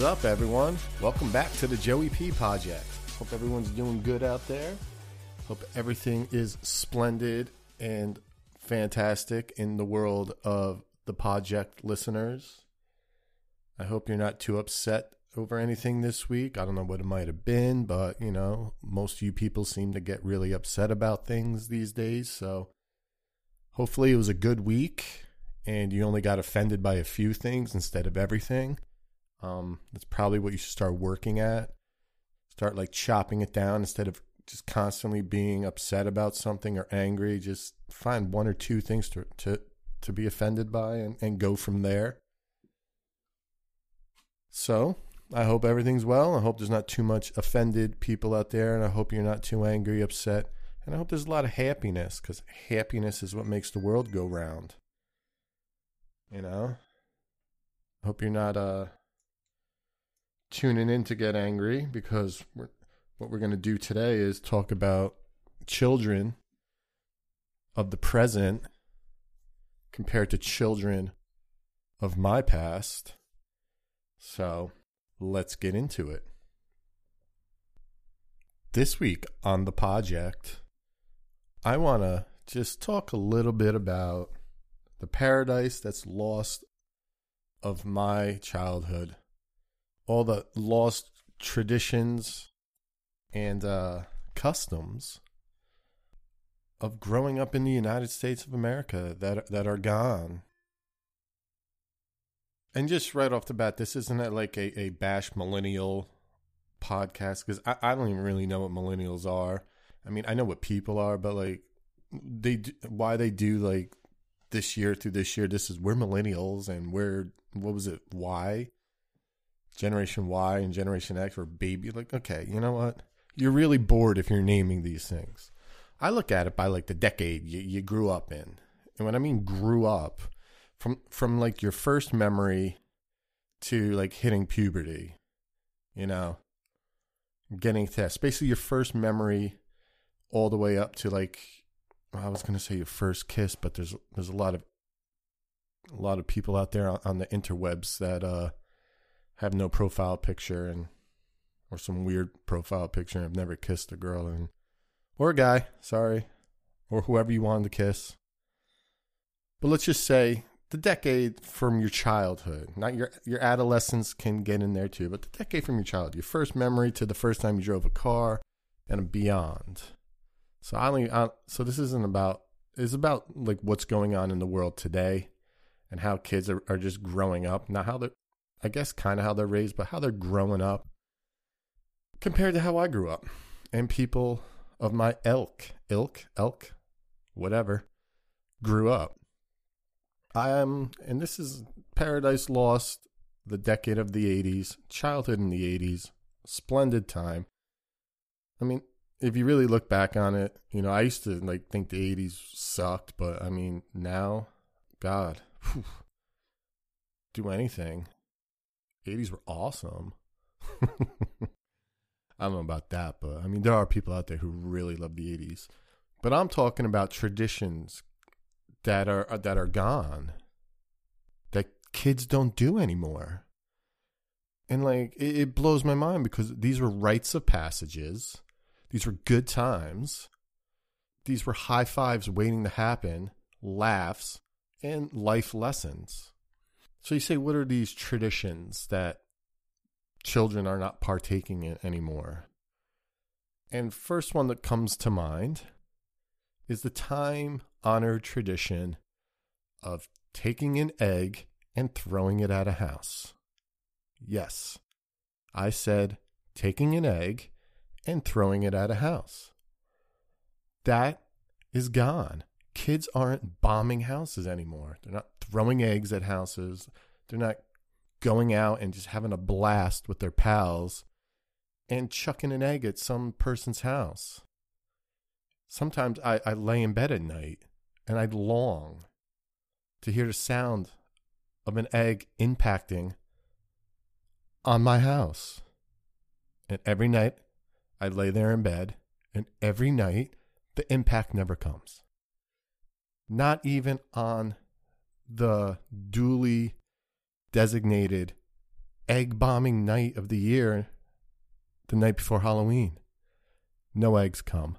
What's up, everyone? Welcome back to the Joey P Podject. Hope everyone's doing good out there. Hope everything is splendid and fantastic in the world of the project listeners. I hope you're not too upset over anything this week. I don't know what it might have been, but you know, most of you people seem to get really upset about things these days. So hopefully it was a good week and you only got offended by a few things instead of everything. Um, that's probably what you should start working at. Start like chopping it down instead of just constantly being upset about something or angry. Just find one or two things to to, to be offended by and, and go from there. So I hope everything's well. I hope there's not too much offended people out there, and I hope you're not too angry, upset. And I hope there's a lot of happiness because happiness is what makes the world go round. You know? Hope you're not uh tuning in to get angry because we're, what we're going to do today is talk about children of the present compared to children of my past. So let's get into it. This week on the project, I want to just talk a little bit about the paradise that's lost of my childhood all the lost traditions and uh, customs of growing up in the United States of America that that are gone. And just right off the bat, this isn't like a, a bash millennial podcast because I, I don't even really know what millennials are. I mean, I know what people are, but like they do, why they do like this year through this year. This is we're millennials and we're what was it? Why? Generation Y and Generation X or baby. Like, okay, you know what? You're really bored if you're naming these things. I look at it by like the decade you, you grew up in. And when I mean grew up, from from like your first memory to like hitting puberty, you know, getting tests. Basically your first memory all the way up to like I was gonna say your first kiss, but there's there's a lot of a lot of people out there on, on the interwebs that uh have no profile picture and or some weird profile picture have never kissed a girl and or a guy, sorry, or whoever you wanted to kiss. But let's just say the decade from your childhood, not your your adolescence can get in there too, but the decade from your childhood, your first memory to the first time you drove a car and beyond. So I only I, so this isn't about it's about like what's going on in the world today and how kids are, are just growing up, not how they're I guess kind of how they're raised, but how they're growing up compared to how I grew up. And people of my elk, ilk, elk, whatever, grew up. I am, and this is Paradise Lost, the decade of the 80s, childhood in the 80s, splendid time. I mean, if you really look back on it, you know, I used to like think the 80s sucked, but I mean, now, God, whew, do anything. 80s were awesome. I don't know about that, but I mean, there are people out there who really love the 80s. But I'm talking about traditions that are uh, that are gone that kids don't do anymore. And like it, it blows my mind because these were rites of passages. These were good times. These were high fives waiting to happen, laughs, and life lessons. So you say, what are these traditions that children are not partaking in anymore? And first one that comes to mind is the time honored tradition of taking an egg and throwing it at a house. Yes, I said taking an egg and throwing it at a house. That is gone. Kids aren't bombing houses anymore. They're not throwing eggs at houses. They're not going out and just having a blast with their pals and chucking an egg at some person's house. Sometimes I, I lay in bed at night and I long to hear the sound of an egg impacting on my house. And every night I lay there in bed, and every night the impact never comes. Not even on the duly designated egg bombing night of the year, the night before Halloween. No eggs come.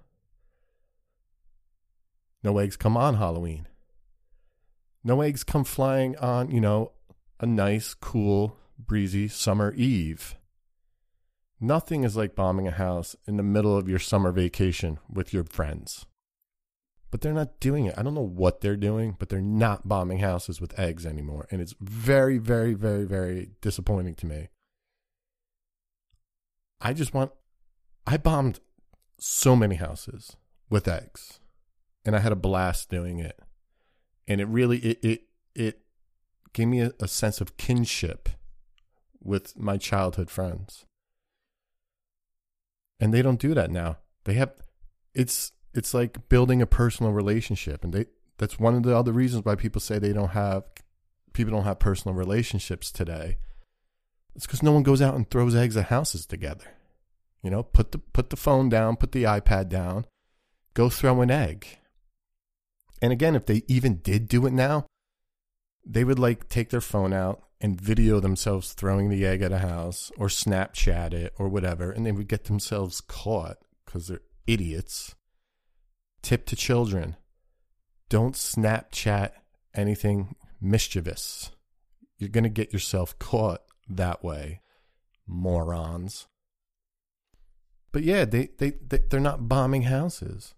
No eggs come on Halloween. No eggs come flying on, you know, a nice, cool, breezy summer eve. Nothing is like bombing a house in the middle of your summer vacation with your friends. But they're not doing it. I don't know what they're doing, but they're not bombing houses with eggs anymore. And it's very, very, very, very disappointing to me. I just want, I bombed so many houses with eggs, and I had a blast doing it and it really it it, it gave me a, a sense of kinship with my childhood friends and they don't do that now they have it's it's like building a personal relationship and they that's one of the other reasons why people say they don't have people don't have personal relationships today. It's because no one goes out and throws eggs at houses together. You know put the put the phone down put the ipad down go throw an egg. And again, if they even did do it now, they would like take their phone out and video themselves throwing the egg at a house or Snapchat it or whatever, and they would get themselves caught because they're idiots. Tip to children don't Snapchat anything mischievous. You're going to get yourself caught that way, morons. But yeah, they, they, they, they're not bombing houses.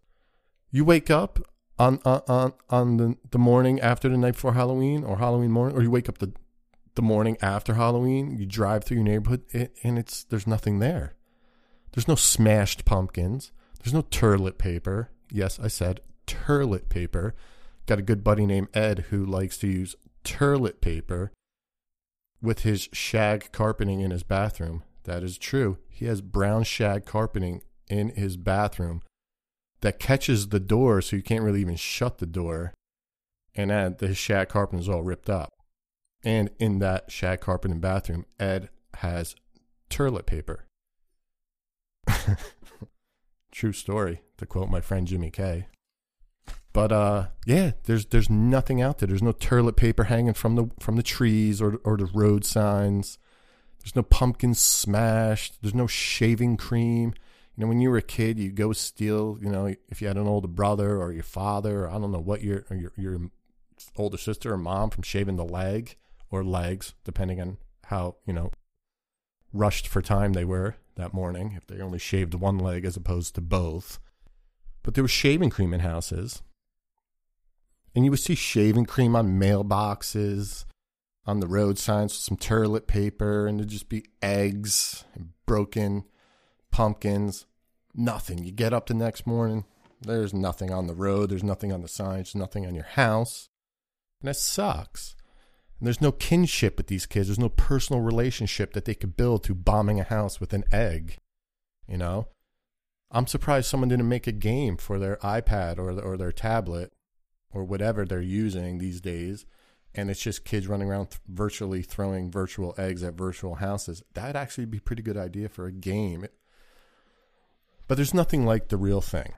You wake up on on on the, the morning after the night before Halloween or Halloween morning, or you wake up the the morning after Halloween, you drive through your neighborhood and it's there's nothing there. There's no smashed pumpkins. There's no toilet paper. Yes, I said toilet paper. Got a good buddy named Ed who likes to use toilet paper with his shag carpeting in his bathroom. That is true. He has brown shag carpeting in his bathroom that catches the door so you can't really even shut the door. And the shag carpet is all ripped up. And in that shag carpet and bathroom, Ed has toilet paper. True story, to quote my friend Jimmy K. But uh, yeah, there's there's nothing out there. There's no toilet paper hanging from the from the trees or or the road signs. There's no pumpkins smashed. There's no shaving cream you know, when you were a kid, you go steal, you know, if you had an older brother or your father, or I don't know what your your your older sister or mom from shaving the leg or legs, depending on how you know rushed for time they were that morning. If they only shaved one leg as opposed to both, but there was shaving cream in houses, and you would see shaving cream on mailboxes, on the road signs with some toilet paper, and there'd just be eggs and broken pumpkins, nothing. You get up the next morning, there's nothing on the road, there's nothing on the signs, nothing on your house. And that sucks. And there's no kinship with these kids. There's no personal relationship that they could build through bombing a house with an egg. You know? I'm surprised someone didn't make a game for their iPad or or their tablet or whatever they're using these days and it's just kids running around th- virtually throwing virtual eggs at virtual houses. That'd actually be a pretty good idea for a game. But there's nothing like the real thing.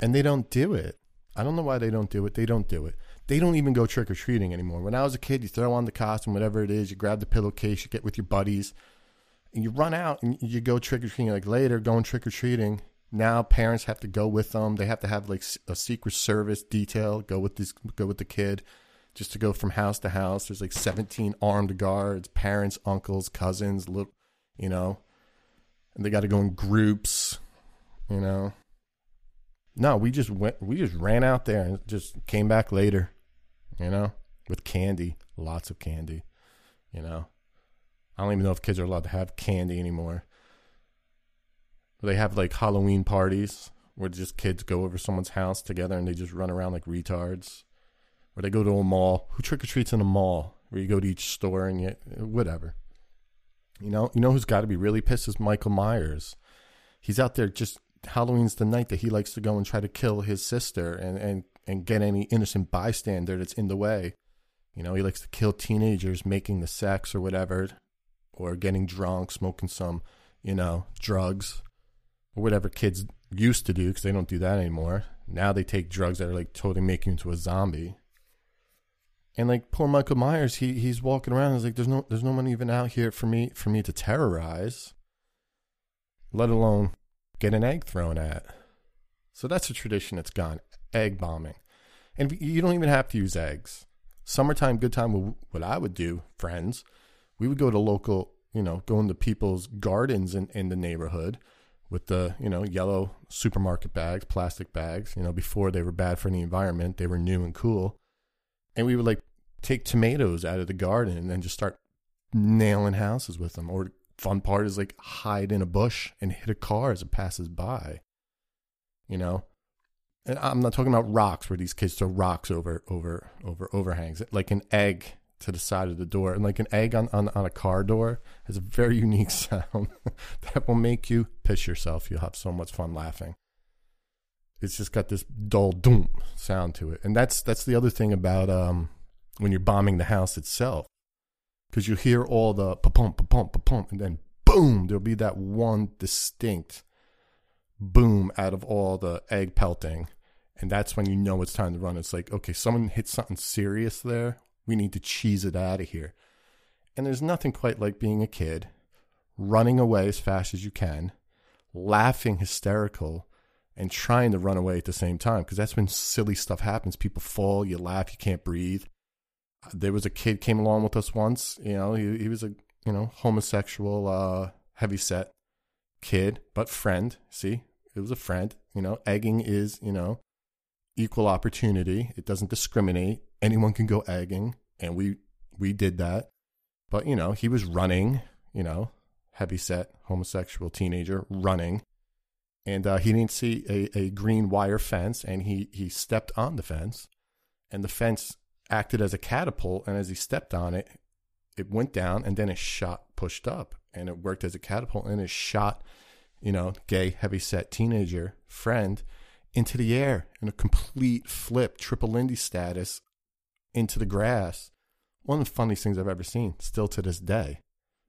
And they don't do it. I don't know why they don't do it. They don't do it. They don't even go trick or treating anymore. When I was a kid, you throw on the costume, whatever it is, you grab the pillowcase, you get with your buddies, and you run out and you go trick or treating. Like later, going trick or treating. Now parents have to go with them. They have to have like a secret service detail go with this, go with the kid, just to go from house to house. There's like 17 armed guards, parents, uncles, cousins, look, you know, and they got to go in groups, you know. No, we just went. We just ran out there and just came back later. You know, with candy, lots of candy. You know, I don't even know if kids are allowed to have candy anymore. They have like Halloween parties where just kids go over someone's house together and they just run around like retards. Or they go to a mall. Who trick or treats in a mall? Where you go to each store and you whatever. You know, you know who's got to be really pissed is Michael Myers. He's out there just Halloween's the night that he likes to go and try to kill his sister and and and get any innocent bystander that's in the way. You know, he likes to kill teenagers making the sex or whatever, or getting drunk, smoking some, you know, drugs, or whatever kids used to do because they don't do that anymore. Now they take drugs that are like totally making you into a zombie. And like poor Michael Myers, he he's walking around. He's like, "There's no there's no one even out here for me for me to terrorize, let alone get an egg thrown at." So that's a tradition that's gone. Egg bombing, and you don't even have to use eggs. Summertime, good time. What I would do, friends, we would go to local, you know, go into people's gardens in in the neighborhood with the you know yellow supermarket bags, plastic bags. You know, before they were bad for the environment, they were new and cool and we would like take tomatoes out of the garden and then just start nailing houses with them. Or fun part is like hide in a bush and hit a car as it passes by. You know, and I'm not talking about rocks where these kids throw rocks over over over overhangs, like an egg to the side of the door, and like an egg on on, on a car door has a very unique sound that will make you piss yourself. You'll have so much fun laughing. It's just got this dull doom sound to it. And that's that's the other thing about um, when you're bombing the house itself, because you hear all the pa pump pa pump pa pump, and then boom, there'll be that one distinct boom out of all the egg pelting, and that's when you know it's time to run. It's like okay, someone hit something serious there. We need to cheese it out of here. And there's nothing quite like being a kid, running away as fast as you can, laughing hysterical and trying to run away at the same time because that's when silly stuff happens. People fall, you laugh, you can't breathe. There was a kid came along with us once. You know, he he was a you know homosexual, uh, heavy set kid, but friend. See, it was a friend. You know, egging is you know equal opportunity. It doesn't discriminate. Anyone can go egging, and we we did that. But you know, he was running. You know, heavy set homosexual teenager running and uh, he didn't see a, a green wire fence, and he he stepped on the fence, and the fence acted as a catapult, and as he stepped on it, it went down, and then a shot pushed up, and it worked as a catapult, and it shot, you know, gay, heavy set teenager friend into the air in a complete flip, triple Lindy status into the grass. One of the funniest things I've ever seen, still to this day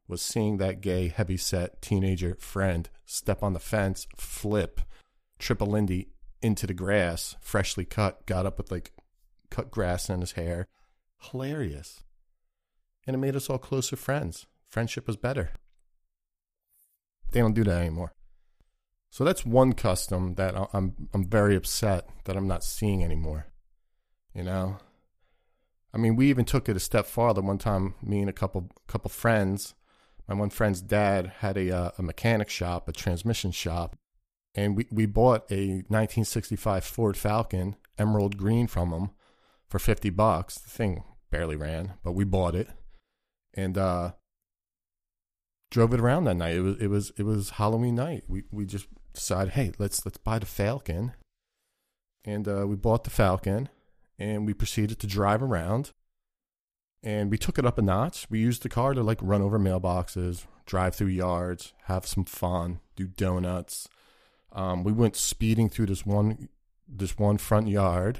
was seeing that gay, heavy-set teenager friend step on the fence, flip, triple Lindy into the grass, freshly cut, got up with like cut grass in his hair. Hilarious. And it made us all closer friends. Friendship was better. They don't do that anymore. So that's one custom that I'm I'm very upset that I'm not seeing anymore. You know, I mean, we even took it a step farther. One time, me and a couple couple friends my one friend's dad had a uh, a mechanic shop, a transmission shop, and we we bought a 1965 Ford Falcon emerald green from him for 50 bucks. The thing barely ran, but we bought it and uh, drove it around that night. It was it was it was Halloween night. We we just decided, hey, let's let's buy the Falcon, and uh, we bought the Falcon, and we proceeded to drive around and we took it up a notch. We used the car to like run over mailboxes, drive through yards, have some fun, do donuts. Um, we went speeding through this one this one front yard,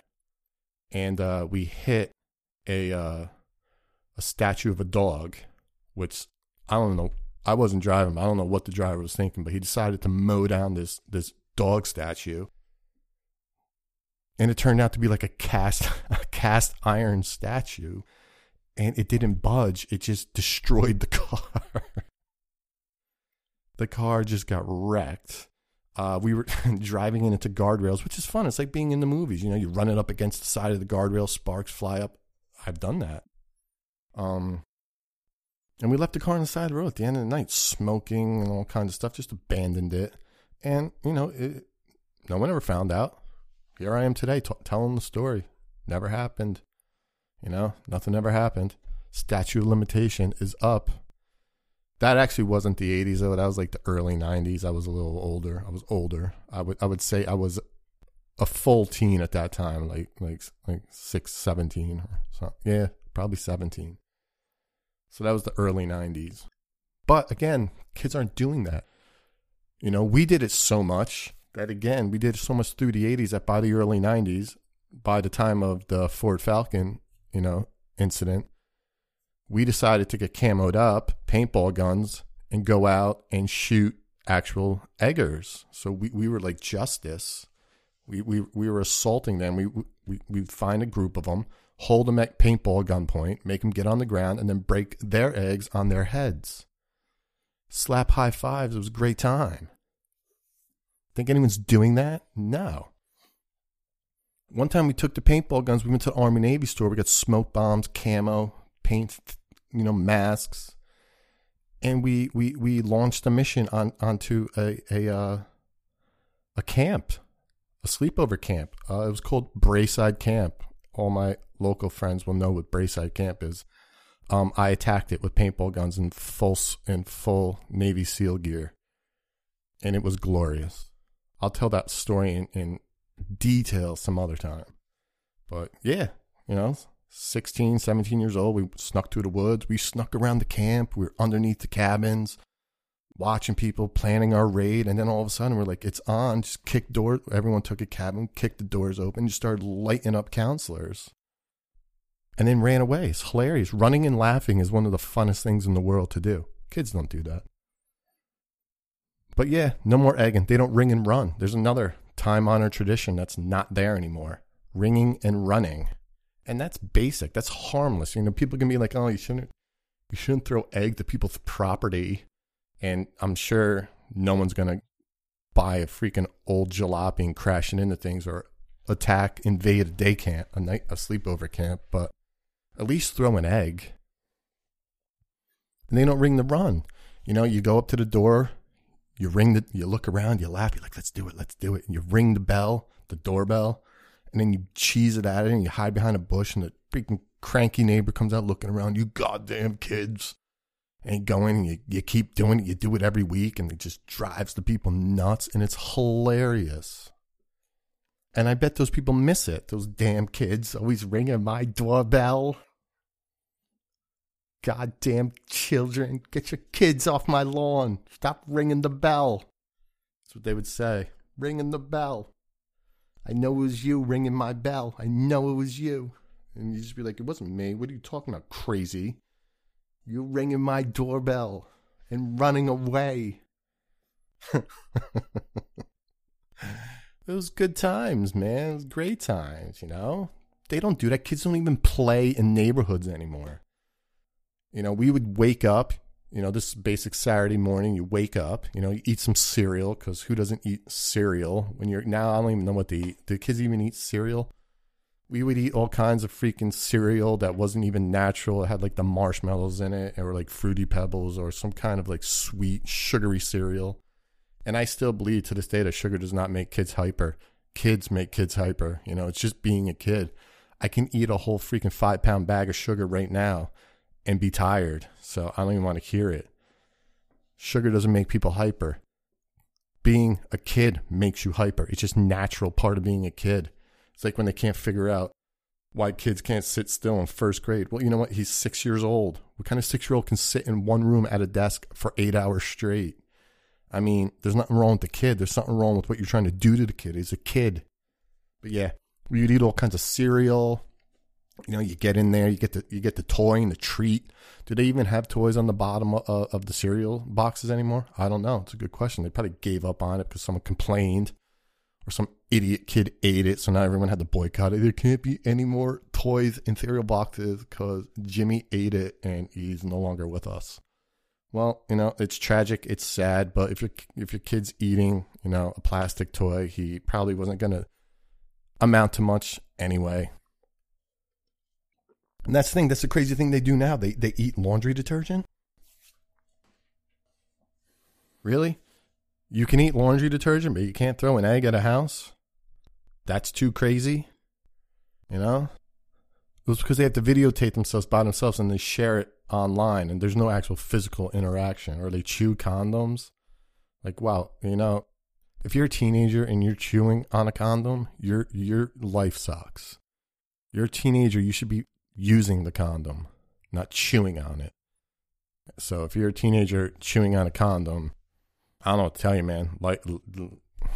and uh, we hit a uh, a statue of a dog, which I don't know. I wasn't driving. I don't know what the driver was thinking, but he decided to mow down this this dog statue, and it turned out to be like a cast a cast iron statue and it didn't budge. It just destroyed the car. the car just got wrecked. Uh, we were driving into guardrails, which is fun. It's like being in the movies. You know, you run it up against the side of the guardrail, sparks fly up. I've done that. Um, and we left the car on the side of the road at the end of the night, smoking and all kinds of stuff. Just abandoned it, and you know, it, no one ever found out. here I am today t- telling the story. Never happened. You know, nothing ever happened. Statute of limitation is up. That actually wasn't the 80s though. That was like the early 90s. I was a little older. I was older. I would I would say I was a full teen at that time, like like like six, 17 or so. Yeah, probably 17. So that was the early 90s. But again, kids aren't doing that. You know, we did it so much that again, we did so much through the 80s that by the early 90s, by the time of the Ford Falcon, you know, incident, we decided to get camoed up, paintball guns, and go out and shoot actual eggers. So we, we were like justice. We, we, we were assaulting them. We, we, we'd find a group of them, hold them at paintball gunpoint, make them get on the ground, and then break their eggs on their heads. Slap high fives. It was a great time. Think anyone's doing that? No. One time we took the paintball guns, we went to the Army Navy store, we got smoke bombs, camo, paint, you know, masks, and we we we launched a mission on onto a a uh, a camp, a sleepover camp. Uh, it was called Braeside Camp. All my local friends will know what Braeside Camp is. Um, I attacked it with paintball guns in full in full Navy SEAL gear, and it was glorious. I'll tell that story in, in detail some other time. But yeah, you know, 16, 17 years old. We snuck through the woods. We snuck around the camp. We were underneath the cabins, watching people planning our raid. And then all of a sudden, we're like, it's on. Just kick door. Everyone took a cabin, kicked the doors open, just started lighting up counselors. And then ran away. It's hilarious. Running and laughing is one of the funnest things in the world to do. Kids don't do that. But yeah, no more egging. They don't ring and run. There's another time honored tradition that's not there anymore ringing and running and that's basic. That's harmless. You know, people can be like, "Oh, you shouldn't, you shouldn't throw egg to people's property," and I'm sure no one's gonna buy a freaking old jalopy and crashing into things or attack, invade a day camp, a night, a sleepover camp. But at least throw an egg, and they don't ring the run. You know, you go up to the door, you ring the, you look around, you laugh, you're like, "Let's do it, let's do it," and you ring the bell, the doorbell and then you cheese it at it and you hide behind a bush and the freaking cranky neighbor comes out looking around, you goddamn kids. And going and you, you keep doing it, you do it every week, and it just drives the people nuts, and it's hilarious. And I bet those people miss it. Those damn kids always ringing my doorbell. Goddamn children, get your kids off my lawn. Stop ringing the bell. That's what they would say. Ringing the bell. I know it was you ringing my bell. I know it was you. And you just be like, it wasn't me. What are you talking about, crazy? You ringing my doorbell and running away. it was good times, man. It was great times, you know? They don't do that. Kids don't even play in neighborhoods anymore. You know, we would wake up, you know, this basic Saturday morning, you wake up, you know, you eat some cereal because who doesn't eat cereal when you're now? I don't even know what they eat. Do kids even eat cereal? We would eat all kinds of freaking cereal that wasn't even natural. It had like the marshmallows in it, or like fruity pebbles, or some kind of like sweet, sugary cereal. And I still believe to this day that sugar does not make kids hyper. Kids make kids hyper. You know, it's just being a kid. I can eat a whole freaking five pound bag of sugar right now and be tired. So I don't even want to hear it. Sugar doesn't make people hyper. Being a kid makes you hyper. It's just natural part of being a kid. It's like when they can't figure out why kids can't sit still in first grade. Well, you know what? He's six years old. What kind of six year old can sit in one room at a desk for eight hours straight? I mean, there's nothing wrong with the kid. There's something wrong with what you're trying to do to the kid. He's a kid. But yeah, you'd eat all kinds of cereal, you know, you get in there, you get the you get the toy and the treat. Do they even have toys on the bottom of, of the cereal boxes anymore? I don't know. It's a good question. They probably gave up on it because someone complained, or some idiot kid ate it. So now everyone had to boycott it. There can't be any more toys in cereal boxes because Jimmy ate it and he's no longer with us. Well, you know, it's tragic, it's sad, but if your if your kid's eating, you know, a plastic toy, he probably wasn't going to amount to much anyway. And that's the thing. That's the crazy thing they do now. They they eat laundry detergent. Really? You can eat laundry detergent, but you can't throw an egg at a house? That's too crazy. You know? It was because they have to videotape themselves by themselves and they share it online and there's no actual physical interaction or they chew condoms. Like, wow, you know, if you're a teenager and you're chewing on a condom, your your life sucks. You're a teenager, you should be using the condom, not chewing on it. So if you're a teenager chewing on a condom, I don't know tell you, man. Life,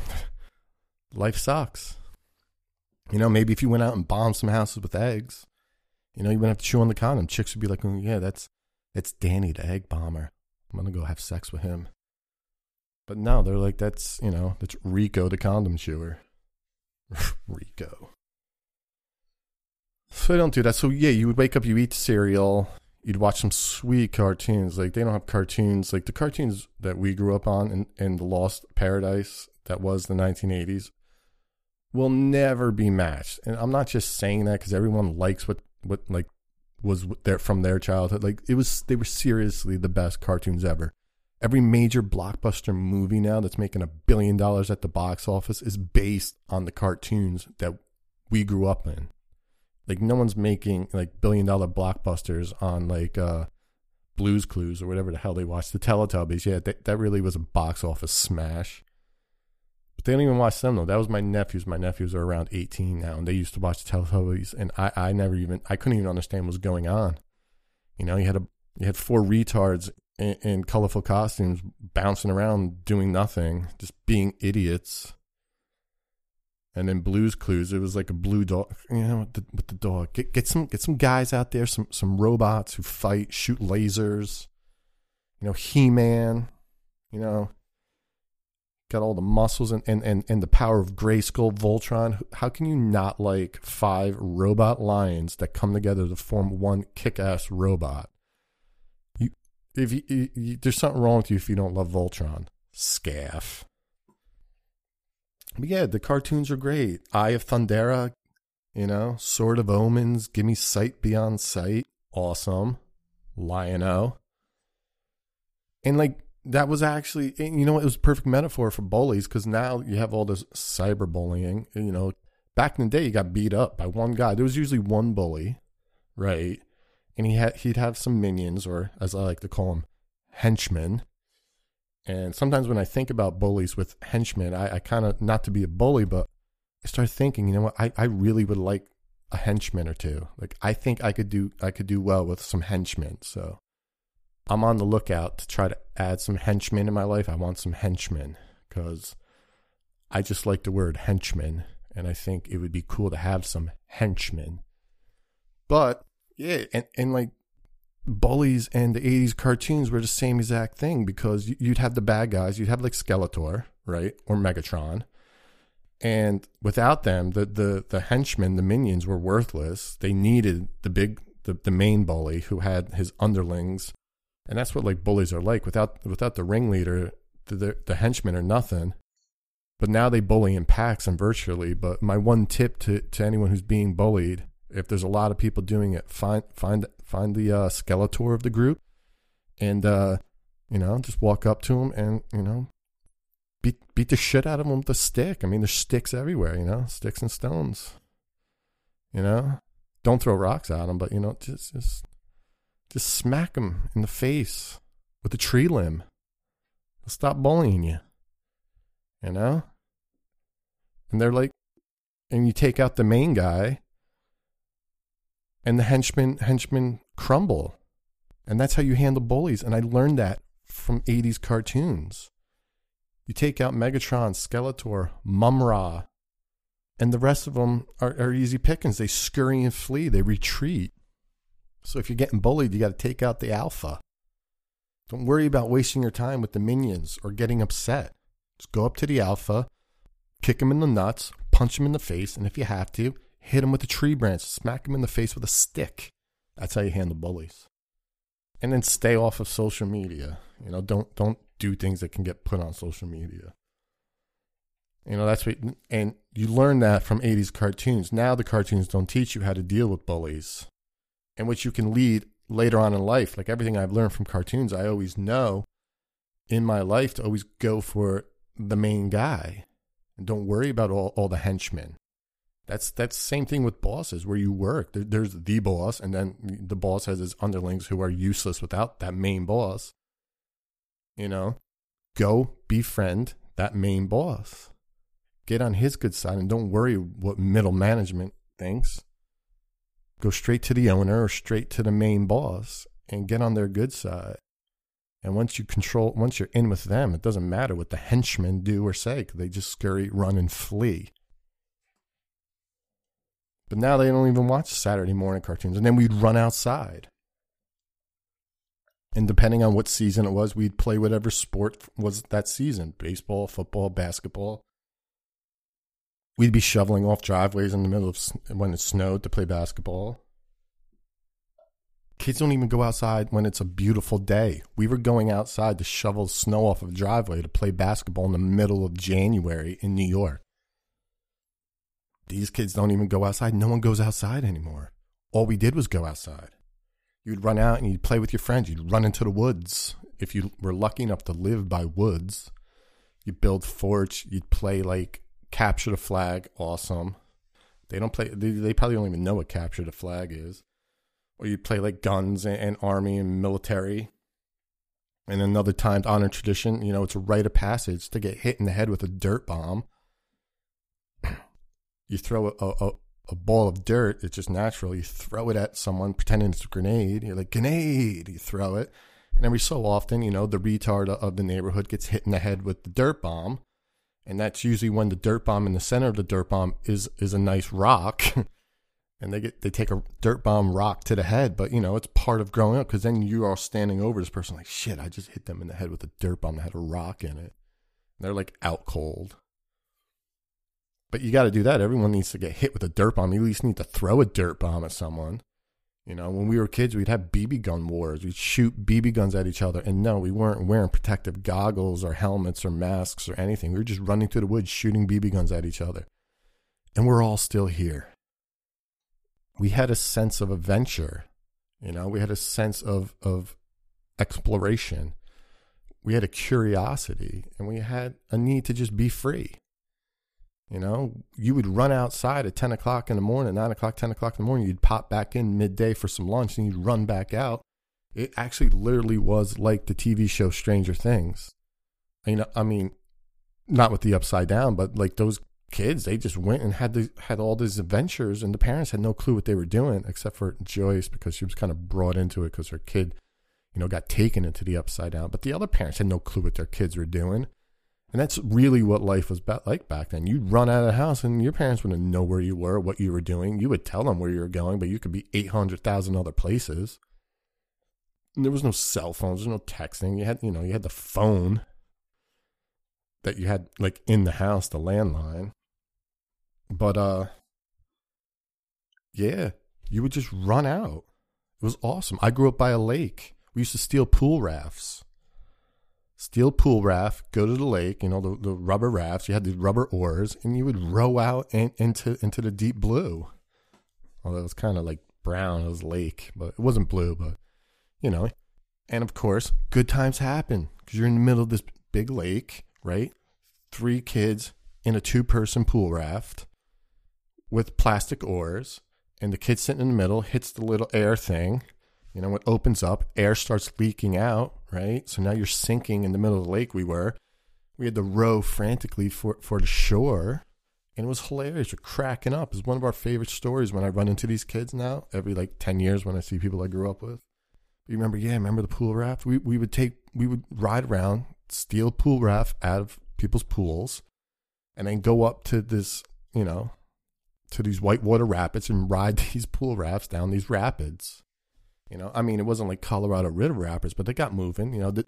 life sucks. You know, maybe if you went out and bombed some houses with eggs, you know, you wouldn't have to chew on the condom. Chicks would be like, oh, yeah, that's that's Danny the egg bomber. I'm gonna go have sex with him. But no, they're like, that's you know, that's Rico the condom chewer. Rico. So I don't do that. So yeah, you would wake up, you eat cereal, you'd watch some sweet cartoons. Like they don't have cartoons like the cartoons that we grew up on in, in the Lost Paradise that was the 1980s will never be matched. And I'm not just saying that because everyone likes what what like was there from their childhood. Like it was, they were seriously the best cartoons ever. Every major blockbuster movie now that's making a billion dollars at the box office is based on the cartoons that we grew up in. Like no one's making like billion dollar blockbusters on like uh Blues Clues or whatever the hell they watched. The Teletubbies, yeah, that, that really was a box office smash. But they don't even watch them though. That was my nephews. My nephews are around 18 now, and they used to watch the Teletubbies, and I, I never even, I couldn't even understand what was going on. You know, you had a, you had four retards in, in colorful costumes bouncing around doing nothing, just being idiots. And then Blues Clues, it was like a blue dog, you know, with the, with the dog. Get get some get some guys out there, some some robots who fight, shoot lasers. You know, He Man. You know, got all the muscles and, and, and, and the power of Grayskull Voltron. How can you not like five robot lions that come together to form one kick ass robot? You, if you, you, you, there's something wrong with you if you don't love Voltron, scaff. But yeah, the cartoons are great. Eye of Thundera, you know, Sword of Omens, Give Me Sight Beyond Sight, awesome. Lion-O. And like that was actually you know it was a perfect metaphor for bullies because now you have all this cyberbullying you know. Back in the day you got beat up by one guy. There was usually one bully right? And he had he'd have some minions or as i like to call them henchmen. And sometimes when i think about bullies with henchmen i, I kind of not to be a bully but i start thinking you know what? I, I really would like a henchman or two. Like i think i could do i could do well with some henchmen so I'm on the lookout to try to add some henchmen in my life. I want some henchmen because I just like the word henchman, and I think it would be cool to have some henchmen. But yeah, and, and like bullies and the 80s cartoons were the same exact thing because you'd have the bad guys, you'd have like Skeletor, right? Or Megatron. And without them, the, the, the henchmen, the minions were worthless. They needed the big, the, the main bully who had his underlings and that's what like bullies are like. Without without the ringleader, the the henchmen are nothing. But now they bully in packs and virtually. But my one tip to, to anyone who's being bullied, if there's a lot of people doing it, find find find the uh, Skeletor of the group, and uh, you know just walk up to him and you know beat beat the shit out of him with a stick. I mean, there's sticks everywhere. You know, sticks and stones. You know, don't throw rocks at him, but you know, just just just smack him in the face with a tree limb. He'll stop bullying you. You know? And they're like, and you take out the main guy, and the henchmen henchmen crumble. And that's how you handle bullies. And I learned that from 80s cartoons. You take out Megatron, Skeletor, Mumm-Ra, and the rest of them are, are easy pickings. They scurry and flee, they retreat. So if you're getting bullied, you got to take out the alpha. Don't worry about wasting your time with the minions or getting upset. Just go up to the alpha, kick him in the nuts, punch him in the face, and if you have to, hit him with a tree branch, smack him in the face with a stick. That's how you handle bullies. And then stay off of social media. You know, don't don't do things that can get put on social media. You know, that's what and you learn that from 80s cartoons. Now the cartoons don't teach you how to deal with bullies and which you can lead later on in life. Like everything I've learned from cartoons, I always know in my life to always go for the main guy and don't worry about all, all the henchmen. That's that's same thing with bosses where you work. There, there's the boss, and then the boss has his underlings who are useless without that main boss. You know, go befriend that main boss. Get on his good side and don't worry what middle management thinks. Go straight to the owner or straight to the main boss and get on their good side. And once you control, once you're in with them, it doesn't matter what the henchmen do or say. They just scurry, run, and flee. But now they don't even watch Saturday morning cartoons. And then we'd run outside. And depending on what season it was, we'd play whatever sport was that season baseball, football, basketball. We'd be shoveling off driveways in the middle of when it snowed to play basketball. Kids don't even go outside when it's a beautiful day. We were going outside to shovel snow off of a driveway to play basketball in the middle of January in New York. These kids don't even go outside. No one goes outside anymore. All we did was go outside. You'd run out and you'd play with your friends. You'd run into the woods. If you were lucky enough to live by woods, you'd build forts. You'd play like capture the flag. Awesome. They don't play. They, they probably don't even know what capture the flag is. Or you'd play like guns and, and army and military. And another time, honor tradition, you know, it's a rite of passage to get hit in the head with a dirt bomb. you throw a, a, a ball of dirt, it's just natural. You throw it at someone pretending it's a grenade. You're like, grenade. You throw it. And every so often, you know, the retard of the neighborhood gets hit in the head with the dirt bomb. And that's usually when the dirt bomb in the center of the dirt bomb is is a nice rock. and they get they take a dirt bomb rock to the head, but you know, it's part of growing up because then you are standing over this person like, shit, I just hit them in the head with a dirt bomb that had a rock in it. And they're like out cold. But you got to do that. Everyone needs to get hit with a dirt bomb. You at least need to throw a dirt bomb at someone. You know, when we were kids, we'd have BB gun wars. We'd shoot BB guns at each other. And no, we weren't wearing protective goggles or helmets or masks or anything. We were just running through the woods shooting BB guns at each other. And we're all still here. We had a sense of adventure. You know, we had a sense of, of exploration. We had a curiosity and we had a need to just be free. You know, you would run outside at 10 o'clock in the morning, 9 o'clock, 10 o'clock in the morning. You'd pop back in midday for some lunch and you'd run back out. It actually literally was like the TV show Stranger Things. You know, I mean, not with the upside down, but like those kids, they just went and had the, had all these adventures, and the parents had no clue what they were doing, except for Joyce because she was kind of brought into it because her kid, you know, got taken into the upside down. But the other parents had no clue what their kids were doing. And that's really what life was like back then. You'd run out of the house and your parents wouldn't know where you were, what you were doing. You would tell them where you were going, but you could be 800,000 other places. And there was no cell phones, there was no texting. You had, you know, you had the phone that you had like in the house, the landline. But, uh, yeah, you would just run out. It was awesome. I grew up by a lake. We used to steal pool rafts steal pool raft, go to the lake, you know, the, the rubber rafts. You had the rubber oars, and you would row out in, into into the deep blue. Although it was kind of like brown, it was lake, but it wasn't blue. But you know, and of course, good times happen because you're in the middle of this big lake, right? Three kids in a two-person pool raft with plastic oars, and the kid sitting in the middle hits the little air thing you know, it opens up, air starts leaking out, right? So now you're sinking in the middle of the lake we were. We had to row frantically for, for the shore. And it was hilarious. You're cracking up. It's one of our favorite stories when I run into these kids now, every like 10 years when I see people I grew up with. You remember, yeah, remember the pool raft? We, we would take, we would ride around, steal pool raft out of people's pools, and then go up to this, you know, to these whitewater rapids and ride these pool rafts down these rapids. You know, I mean, it wasn't like Colorado River Rapids, but they got moving. You know, the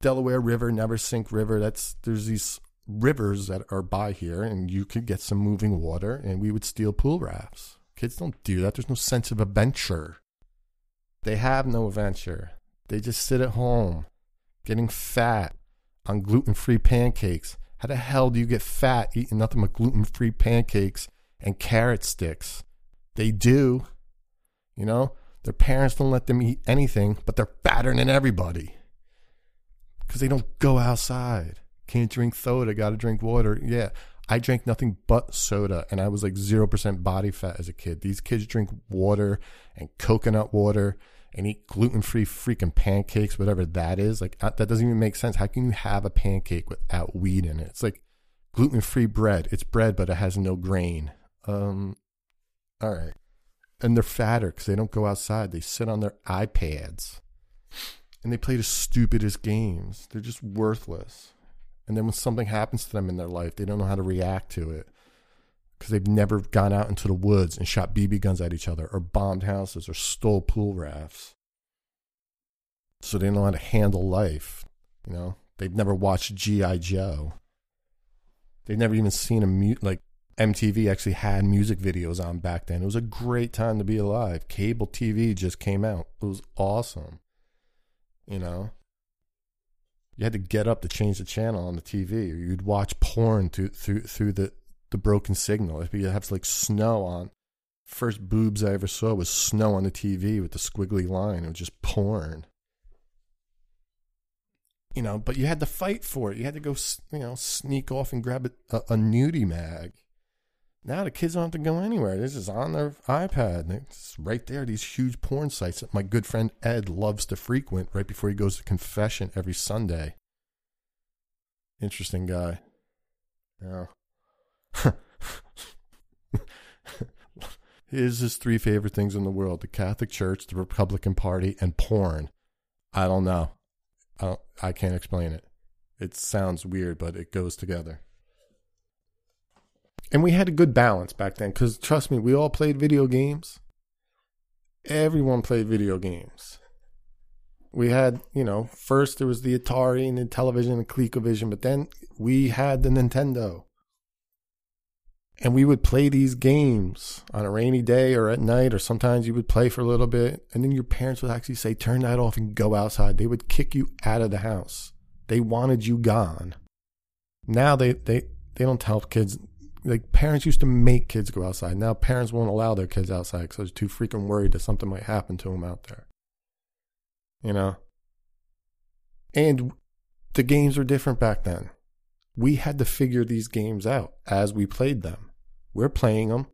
Delaware River, Neversink River. That's there's these rivers that are by here, and you could get some moving water, and we would steal pool rafts. Kids don't do that. There's no sense of adventure. They have no adventure. They just sit at home, getting fat on gluten-free pancakes. How the hell do you get fat eating nothing but gluten-free pancakes and carrot sticks? They do. You know, their parents don't let them eat anything, but they're fatter than everybody because they don't go outside. Can't drink soda, got to drink water. Yeah, I drank nothing but soda and I was like 0% body fat as a kid. These kids drink water and coconut water and eat gluten free freaking pancakes, whatever that is. Like, uh, that doesn't even make sense. How can you have a pancake without wheat in it? It's like gluten free bread. It's bread, but it has no grain. Um, all right. And they're fatter because they don't go outside. They sit on their iPads and they play the stupidest games. They're just worthless. And then when something happens to them in their life, they don't know how to react to it because they've never gone out into the woods and shot BB guns at each other or bombed houses or stole pool rafts. So they don't know how to handle life. You know, they've never watched G.I. Joe. They've never even seen a mute like MTV actually had music videos on back then. It was a great time to be alive. Cable TV just came out. It was awesome. You know, you had to get up to change the channel on the TV, or you'd watch porn through through through the the broken signal. If you have like snow on, first boobs I ever saw was snow on the TV with the squiggly line. It was just porn. You know, but you had to fight for it. You had to go, you know, sneak off and grab a, a, a nudie mag. Now the kids don't have to go anywhere. This is on their iPad. It's right there. These huge porn sites that my good friend Ed loves to frequent right before he goes to confession every Sunday. Interesting guy. Yeah. Here's his three favorite things in the world: the Catholic Church, the Republican Party, and porn. I don't know. I, don't, I can't explain it. It sounds weird, but it goes together and we had a good balance back then because trust me, we all played video games. Everyone played video games. We had, you know, first there was the Atari and the television and ColecoVision, but then we had the Nintendo. And we would play these games on a rainy day or at night, or sometimes you would play for a little bit. And then your parents would actually say, turn that off and go outside. They would kick you out of the house. They wanted you gone. Now they, they, they don't tell kids like parents used to make kids go outside. Now parents won't allow their kids outside because they're too freaking worried that something might happen to them out there. You know? And the games were different back then. We had to figure these games out as we played them. We're playing them.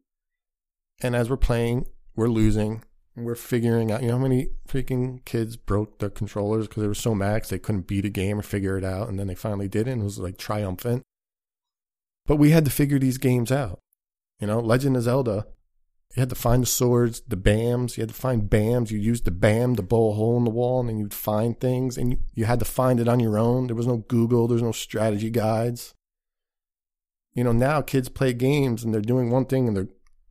And as we're playing, we're losing. We're figuring out, you know how many freaking kids broke their controllers because they were so mad they couldn't beat a game or figure it out. And then they finally did it and it was like triumphant. But we had to figure these games out. You know, Legend of Zelda, you had to find the swords, the bombs. You had to find bombs. You used the bomb to blow a hole in the wall, and then you'd find things, and you, you had to find it on your own. There was no Google. There's no strategy guides. You know, now kids play games, and they're doing one thing, and they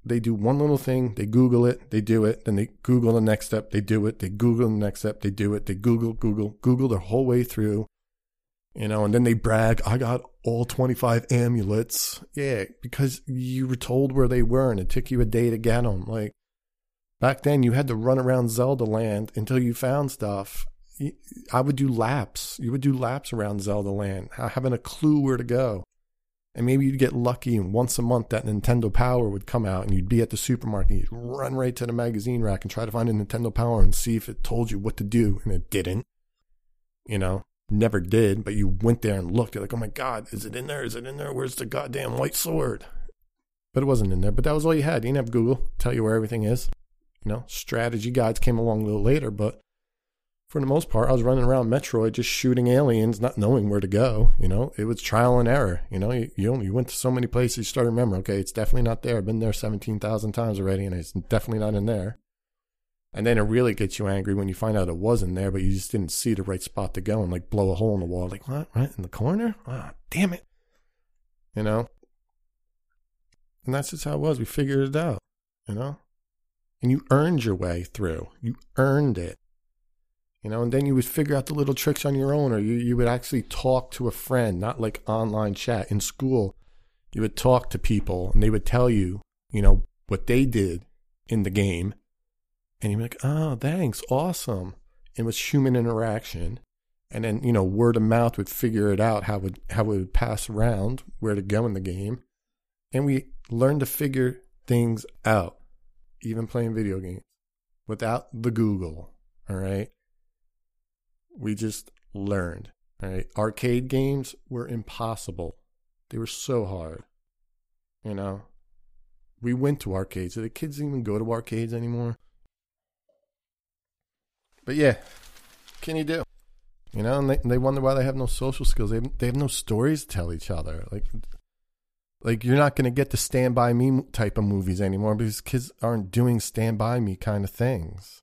they do one little thing. They Google it. They do it. Then they Google the next step. They do it. They Google the next step. They do it. They Google, Google, Google their whole way through you know, and then they brag, I got all 25 amulets. Yeah, because you were told where they were and it took you a day to get them. Like back then, you had to run around Zelda land until you found stuff. I would do laps. You would do laps around Zelda land, having a clue where to go. And maybe you'd get lucky and once a month that Nintendo Power would come out and you'd be at the supermarket. You'd run right to the magazine rack and try to find a Nintendo Power and see if it told you what to do. And it didn't. You know? Never did, but you went there and looked. You're like, oh my God, is it in there? Is it in there? Where's the goddamn white sword? But it wasn't in there. But that was all you had. You didn't have Google tell you where everything is. You know, strategy guides came along a little later, but for the most part, I was running around Metroid just shooting aliens, not knowing where to go. You know, it was trial and error. You know, you you, only, you went to so many places, you started remember, okay, it's definitely not there. I've been there 17,000 times already, and it's definitely not in there. And then it really gets you angry when you find out it wasn't there, but you just didn't see the right spot to go and like blow a hole in the wall. Like, what? Right in the corner? Ah, oh, damn it. You know? And that's just how it was. We figured it out, you know? And you earned your way through. You earned it. You know, and then you would figure out the little tricks on your own, or you, you would actually talk to a friend, not like online chat. In school, you would talk to people and they would tell you, you know, what they did in the game and you'd be like, oh, thanks, awesome. It was human interaction. And then, you know, word of mouth would figure it out how it would, how it would pass around, where to go in the game. And we learned to figure things out, even playing video games without the Google. All right. We just learned. All right. Arcade games were impossible. They were so hard. You know, we went to arcades. Do the kids even go to arcades anymore? But yeah, can you do? You know, and they, they wonder why they have no social skills. They have, they have no stories to tell each other. Like, like you're not going to get the Stand By Me type of movies anymore because kids aren't doing Stand By Me kind of things.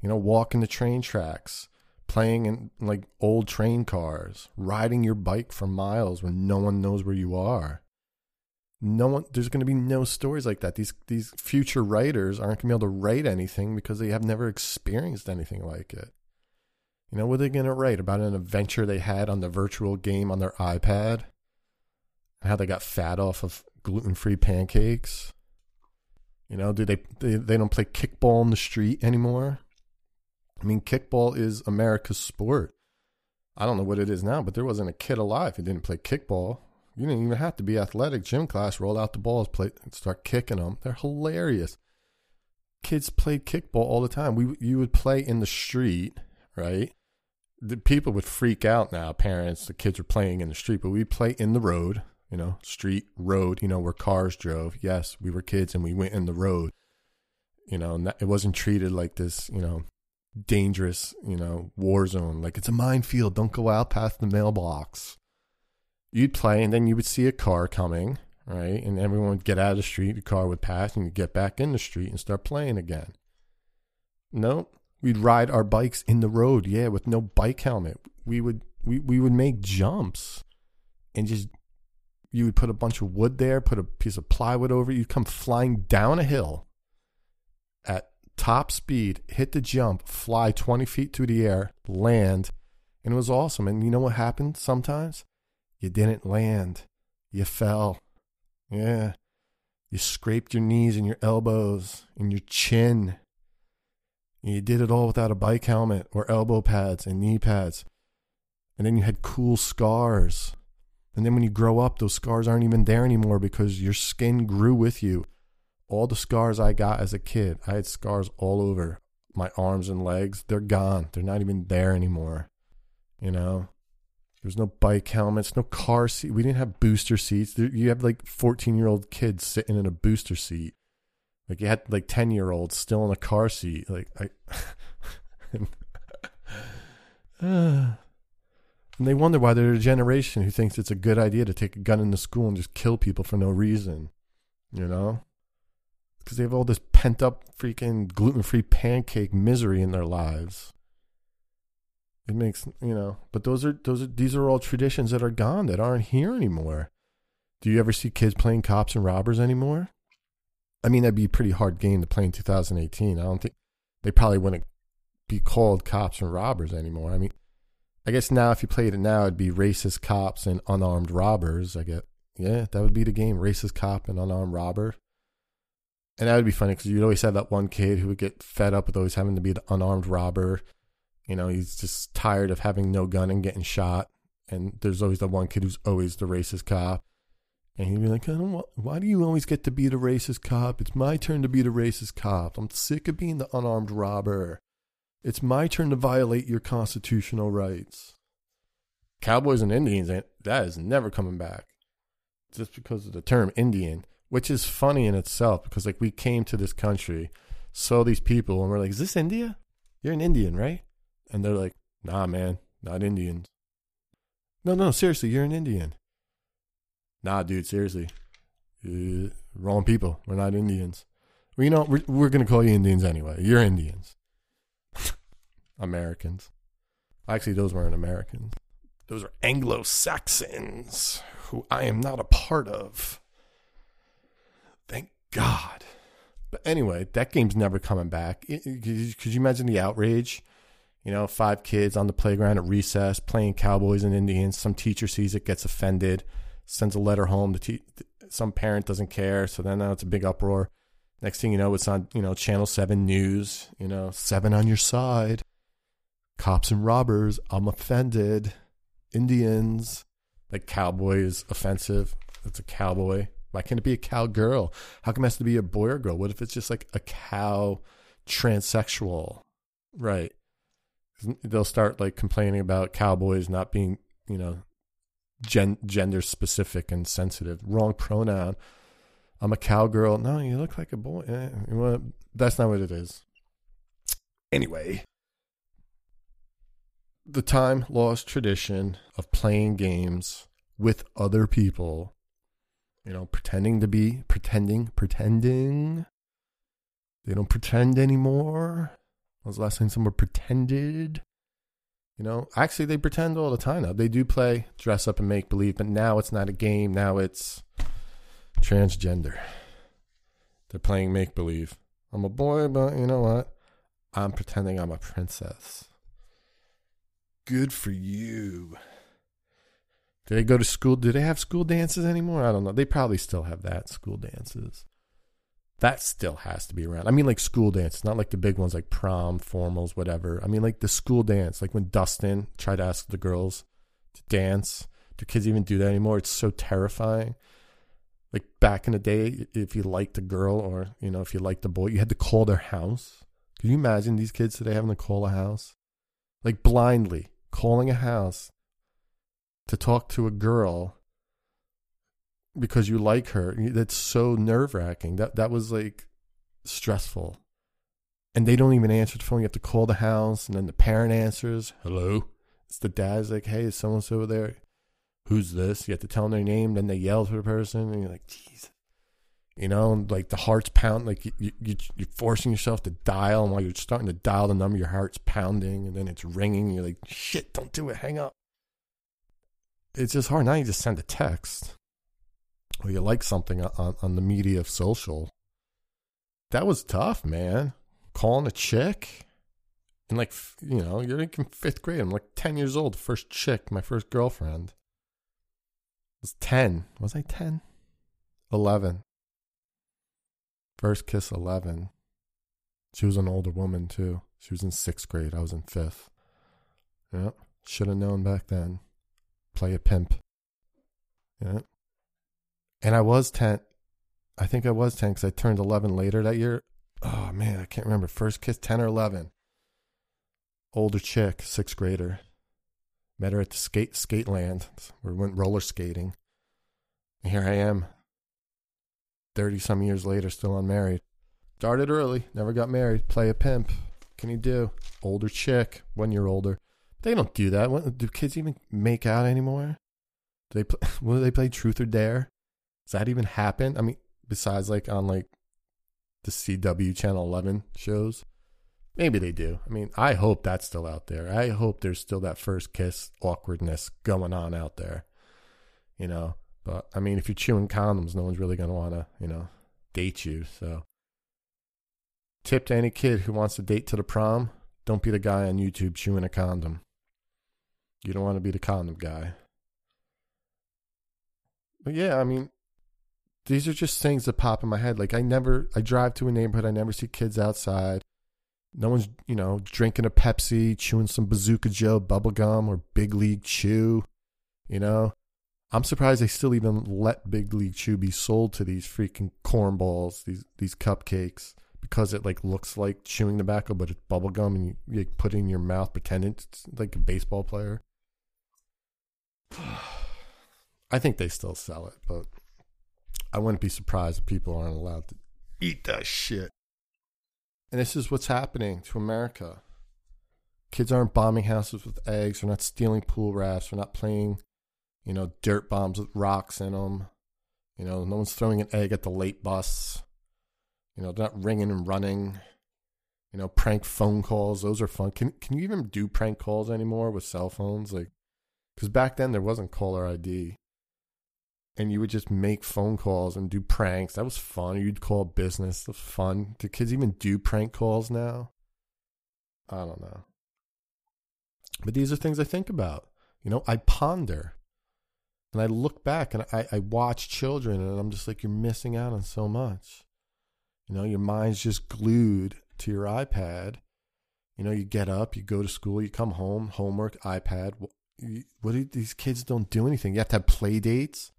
You know, walking the train tracks, playing in like old train cars, riding your bike for miles when no one knows where you are. No one there's going to be no stories like that. These these future writers aren't going to be able to write anything because they have never experienced anything like it. You know, what are they going to write about an adventure they had on the virtual game on their iPad? How they got fat off of gluten-free pancakes? You know, do they, they they don't play kickball in the street anymore? I mean, kickball is America's sport. I don't know what it is now, but there wasn't a kid alive who didn't play kickball. You didn't even have to be athletic. Gym class, roll out the balls, play, and start kicking them. They're hilarious. Kids played kickball all the time. We you would play in the street, right? The people would freak out now. Parents, the kids are playing in the street, but we play in the road. You know, street, road. You know, where cars drove. Yes, we were kids and we went in the road. You know, and it wasn't treated like this. You know, dangerous, you know, war zone. Like it's a minefield. Don't go out past the mailbox. You'd play, and then you would see a car coming, right? And everyone would get out of the street. The car would pass, and you'd get back in the street and start playing again. No, we'd ride our bikes in the road, yeah, with no bike helmet. We would we we would make jumps, and just you would put a bunch of wood there, put a piece of plywood over. You'd come flying down a hill at top speed, hit the jump, fly 20 feet through the air, land, and it was awesome. And you know what happened sometimes? You didn't land. You fell. Yeah. You scraped your knees and your elbows and your chin. And you did it all without a bike helmet or elbow pads and knee pads. And then you had cool scars. And then when you grow up, those scars aren't even there anymore because your skin grew with you all the scars I got as a kid, I had scars all over my arms and legs. They're gone. They're not even there anymore. You know, there's no bike helmets, no car seat. We didn't have booster seats. You have like 14 year old kids sitting in a booster seat. Like you had like 10 year olds still in a car seat. Like I. and they wonder why they're a generation who thinks it's a good idea to take a gun into school and just kill people for no reason. You know? because they have all this pent up freaking gluten free pancake misery in their lives. It makes you know, but those are those are these are all traditions that are gone that aren't here anymore. Do you ever see kids playing cops and robbers anymore? I mean, that'd be a pretty hard game to play in 2018. I don't think they probably wouldn't be called cops and robbers anymore. I mean, I guess now if you played it now, it'd be racist cops and unarmed robbers. I get, yeah, that would be the game: racist cop and unarmed robber. And that would be funny because you'd always have that one kid who would get fed up with always having to be the unarmed robber. You know, he's just tired of having no gun and getting shot. And there's always the one kid who's always the racist cop. And he'd be like, want, why do you always get to be the racist cop? It's my turn to be the racist cop. I'm sick of being the unarmed robber. It's my turn to violate your constitutional rights. Cowboys and Indians, that is never coming back. Just because of the term Indian which is funny in itself because like we came to this country, saw these people, and we're like, "Is this India? You're an Indian, right?" And they're like, "Nah, man, not Indians." No, no, seriously, you're an Indian. Nah, dude, seriously, uh, wrong people. We're not Indians. Well, you know, we're, we're gonna call you Indians anyway. You're Indians, Americans. Actually, those weren't Americans. Those are Anglo Saxons, who I am not a part of. Thank God. But anyway, that game's never coming back. Could you imagine the outrage? You know, five kids on the playground at recess playing Cowboys and Indians. Some teacher sees it, gets offended, sends a letter home. The te- some parent doesn't care, so then now it's a big uproar. Next thing you know, it's on you know Channel Seven News. You know, seven on your side. Cops and robbers. I'm offended. Indians. Like cowboys offensive. It's a cowboy. Why can't it be a cowgirl? How come it has to be a boy or girl? What if it's just like a cow transsexual? Right. They'll start like complaining about cowboys not being, you know, gen- gender specific and sensitive. Wrong pronoun. I'm a cowgirl. No, you look like a boy. Eh, that's not what it is. Anyway, the time lost tradition of playing games with other people, you know, pretending to be, pretending, pretending. They don't pretend anymore. Was the last time someone pretended? You know, actually, they pretend all the time now. They do play dress up and make believe, but now it's not a game. Now it's transgender. They're playing make believe. I'm a boy, but you know what? I'm pretending I'm a princess. Good for you. Do they go to school? Do they have school dances anymore? I don't know. They probably still have that school dances. That still has to be around. I mean, like school dance, not like the big ones like prom, formals, whatever. I mean, like the school dance, like when Dustin tried to ask the girls to dance. Do kids even do that anymore? It's so terrifying. Like back in the day, if you liked a girl or you know if you liked a boy, you had to call their house. Can you imagine these kids today having to call a house, like blindly calling a house to talk to a girl because you like her. That's so nerve wracking. That that was like stressful. And they don't even answer the phone. You have to call the house, and then the parent answers. Hello. It's the dad's like, hey, is someone over there? Who's this? You have to tell them their name. Then they yell for the person, and you're like, jeez. You know, like the heart's pound, like you, you, you're forcing yourself to dial, and while you're starting to dial the number, your heart's pounding, and then it's ringing. And you're like, shit, don't do it, hang up. It's just hard. Now you just send a text or you like something on, on the media of social. That was tough, man. Calling a chick. And like, you know, you're in fifth grade. I'm like 10 years old. First chick, my first girlfriend. was 10. Was I 10? 11. First kiss, 11. She was an older woman, too. She was in sixth grade. I was in fifth. Yeah. Should have known back then. Play a pimp. Yeah. And I was 10. I think I was 10 because I turned 11 later that year. Oh, man, I can't remember. First kiss, 10 or 11. Older chick, sixth grader. Met her at the skate skate land. We went roller skating. And here I am, 30 some years later, still unmarried. Started early, never got married. Play a pimp. Can you do? Older chick, one year older. They don't do that. do kids even make out anymore? Do they play, will they play Truth or Dare? Does that even happen? I mean, besides like on like the CW Channel 11 shows, maybe they do. I mean, I hope that's still out there. I hope there's still that first kiss awkwardness going on out there. You know, but I mean, if you're chewing condoms, no one's really going to want to, you know, date you. So, tip to any kid who wants to date to the prom don't be the guy on YouTube chewing a condom. You don't want to be the condom guy. But yeah, I mean, these are just things that pop in my head. Like I never, I drive to a neighborhood, I never see kids outside. No one's, you know, drinking a Pepsi, chewing some Bazooka Joe bubblegum or Big League Chew. You know, I'm surprised they still even let Big League Chew be sold to these freaking cornballs, these these cupcakes, because it like looks like chewing tobacco, but it's bubblegum and you, you put it in your mouth, pretending it's like a baseball player. I think they still sell it, but I wouldn't be surprised if people aren't allowed to eat that shit. And this is what's happening to America. Kids aren't bombing houses with eggs. They're not stealing pool rafts. They're not playing, you know, dirt bombs with rocks in them. You know, no one's throwing an egg at the late bus. You know, they're not ringing and running. You know, prank phone calls. Those are fun. Can can you even do prank calls anymore with cell phones? Like, because back then there wasn't caller ID and you would just make phone calls and do pranks. That was fun. You'd call business. Was fun. Do kids even do prank calls now? I don't know. But these are things I think about. You know, I ponder. And I look back and I, I watch children and I'm just like, you're missing out on so much. You know, your mind's just glued to your iPad. You know, you get up, you go to school, you come home, homework, iPad. What do these kids don't do anything? You have to have play dates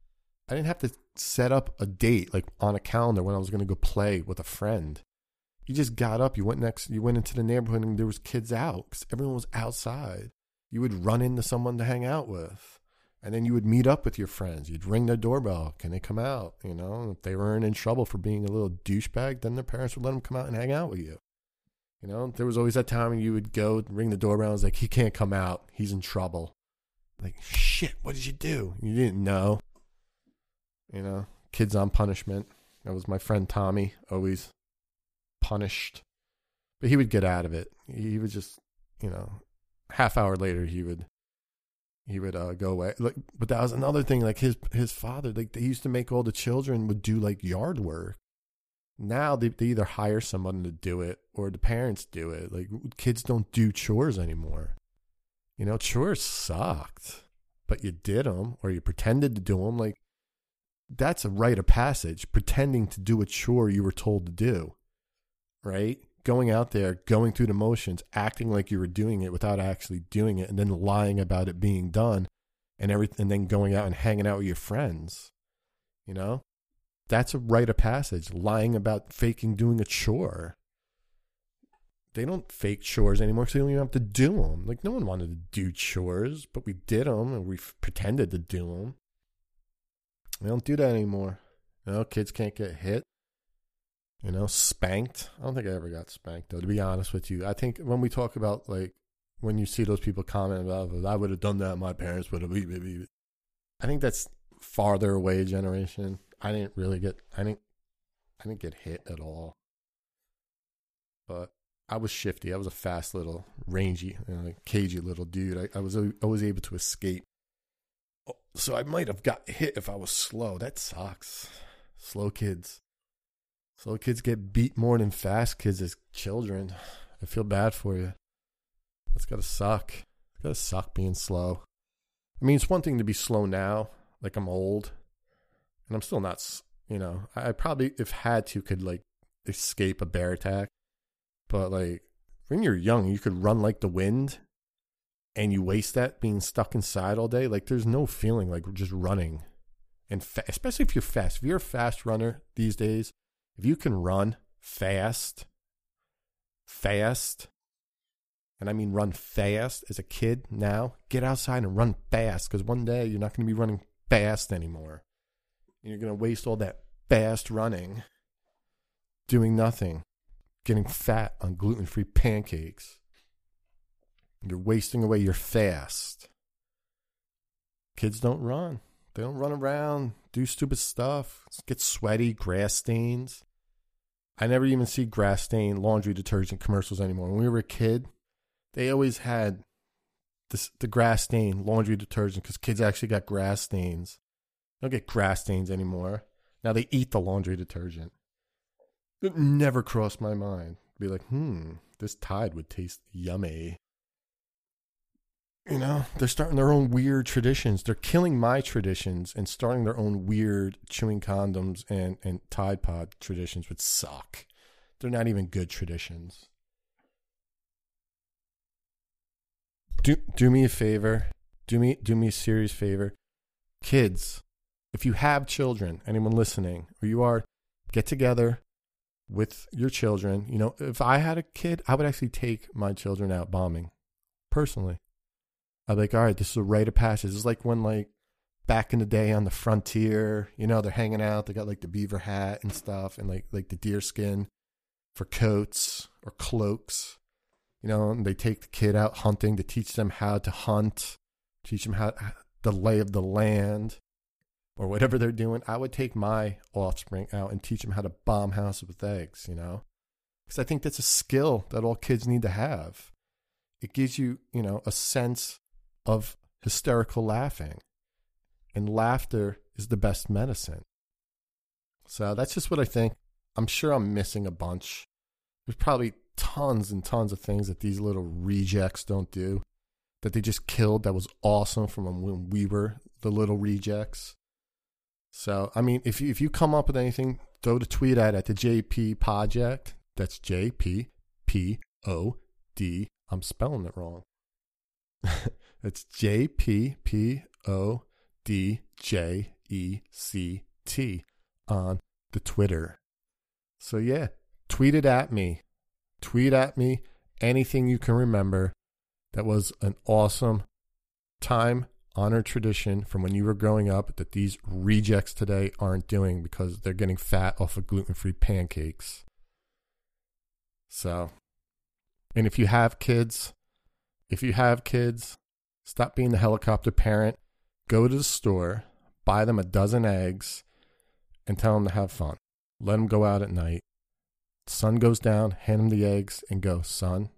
I didn't have to set up a date like on a calendar when I was going to go play with a friend. You just got up, you went next, you went into the neighborhood and there was kids out because everyone was outside. You would run into someone to hang out with. And then you would meet up with your friends. You'd ring their doorbell. Can they come out? You know, if they weren't in trouble for being a little douchebag, then their parents would let them come out and hang out with you. You know, there was always that time when you would go ring the doorbell. and was like, he can't come out. He's in trouble. Like, shit, what did you do? You didn't know. You know, kids on punishment. That was my friend Tommy, always punished. But he would get out of it. He would just, you know, half hour later he would he would uh, go away. Like, but that was another thing. Like his his father, like they used to make all the children would do like yard work. Now they they either hire someone to do it or the parents do it. Like kids don't do chores anymore. You know, chores sucked, but you did them or you pretended to do them. Like that's a rite of passage, pretending to do a chore you were told to do. Right? Going out there, going through the motions, acting like you were doing it without actually doing it, and then lying about it being done and everything and then going out and hanging out with your friends. You know? That's a rite of passage, lying about faking doing a chore. They don't fake chores anymore because they don't even have to do them. Like, no one wanted to do chores, but we did them and we pretended to do them. We don't do that anymore. You know, kids can't get hit. You know, spanked. I don't think I ever got spanked though. To be honest with you, I think when we talk about like when you see those people comment about, I would have done that. My parents would have. I think that's farther away generation. I didn't really get. I didn't. I didn't get hit at all. But I was shifty. I was a fast little, rangy, you know, cagey little dude. I, I was I was able to escape so I might have got hit if I was slow. That sucks. Slow kids. Slow kids get beat more than fast kids as children. I feel bad for you. That's gotta suck. It's gotta suck being slow. I mean, it's one thing to be slow now, like I'm old, and I'm still not. You know, I probably, if had to, could like escape a bear attack. But like when you're young, you could run like the wind and you waste that being stuck inside all day, like there's no feeling like just running. And fa- especially if you're fast. If you're a fast runner these days, if you can run fast, fast, and I mean run fast as a kid now, get outside and run fast because one day you're not going to be running fast anymore. And You're going to waste all that fast running doing nothing, getting fat on gluten free pancakes. You're wasting away your fast. Kids don't run. They don't run around, do stupid stuff, get sweaty, grass stains. I never even see grass stain laundry detergent commercials anymore. When we were a kid, they always had this, the grass stain laundry detergent because kids actually got grass stains. They don't get grass stains anymore. Now they eat the laundry detergent. It never crossed my mind. Be like, hmm, this Tide would taste yummy. You know, they're starting their own weird traditions. They're killing my traditions and starting their own weird chewing condoms and, and Tide Pod traditions, which suck. They're not even good traditions. Do do me a favor. Do me do me a serious favor. Kids, if you have children, anyone listening, or you are, get together with your children. You know, if I had a kid, I would actually take my children out bombing personally. I'm like, all right, this is a rite of passage. It's like when like back in the day on the frontier, you know, they're hanging out, they got like the beaver hat and stuff and like like the deer skin for coats or cloaks. You know, and they take the kid out hunting to teach them how to hunt, teach them how the lay of the land or whatever they're doing. I would take my offspring out and teach them how to bomb houses with eggs, you know? Because I think that's a skill that all kids need to have. It gives you, you know, a sense of hysterical laughing. And laughter is the best medicine. So that's just what I think. I'm sure I'm missing a bunch. There's probably tons and tons of things that these little rejects don't do that they just killed that was awesome from when we were the little rejects. So, I mean, if you, if you come up with anything, go to tweet at at the JP Podject. That's J P P O D. I'm spelling it wrong. It's J P P O D J E C T on the Twitter. So, yeah, tweet it at me. Tweet at me anything you can remember that was an awesome time honor tradition from when you were growing up that these rejects today aren't doing because they're getting fat off of gluten free pancakes. So, and if you have kids, if you have kids, stop being the helicopter parent. Go to the store, buy them a dozen eggs, and tell them to have fun. Let them go out at night. Sun goes down, hand them the eggs, and go, son,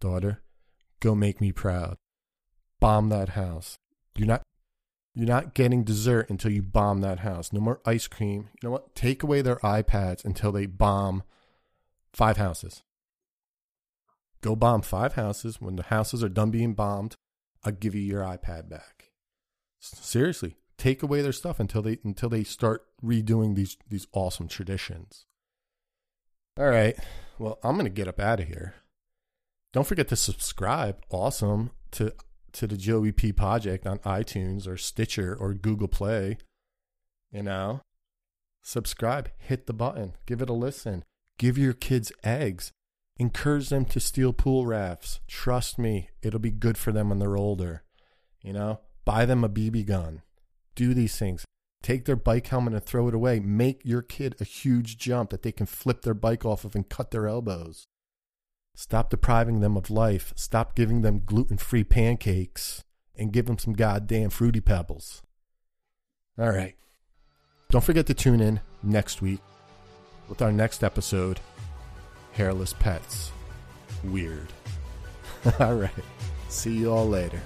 daughter, go make me proud. Bomb that house. You're not you're not getting dessert until you bomb that house. No more ice cream. You know what? Take away their iPads until they bomb five houses. Go bomb five houses. When the houses are done being bombed, I'll give you your iPad back. Seriously, take away their stuff until they until they start redoing these these awesome traditions. All right. Well, I'm going to get up out of here. Don't forget to subscribe. Awesome to to the Joey P Podject on iTunes or Stitcher or Google Play. You know, subscribe, hit the button, give it a listen, give your kids eggs, encourage them to steal pool rafts. Trust me, it'll be good for them when they're older. You know, buy them a BB gun. Do these things. Take their bike helmet and throw it away. Make your kid a huge jump that they can flip their bike off of and cut their elbows. Stop depriving them of life. Stop giving them gluten free pancakes and give them some goddamn fruity pebbles. All right. Don't forget to tune in next week with our next episode Hairless Pets. Weird. all right. See you all later.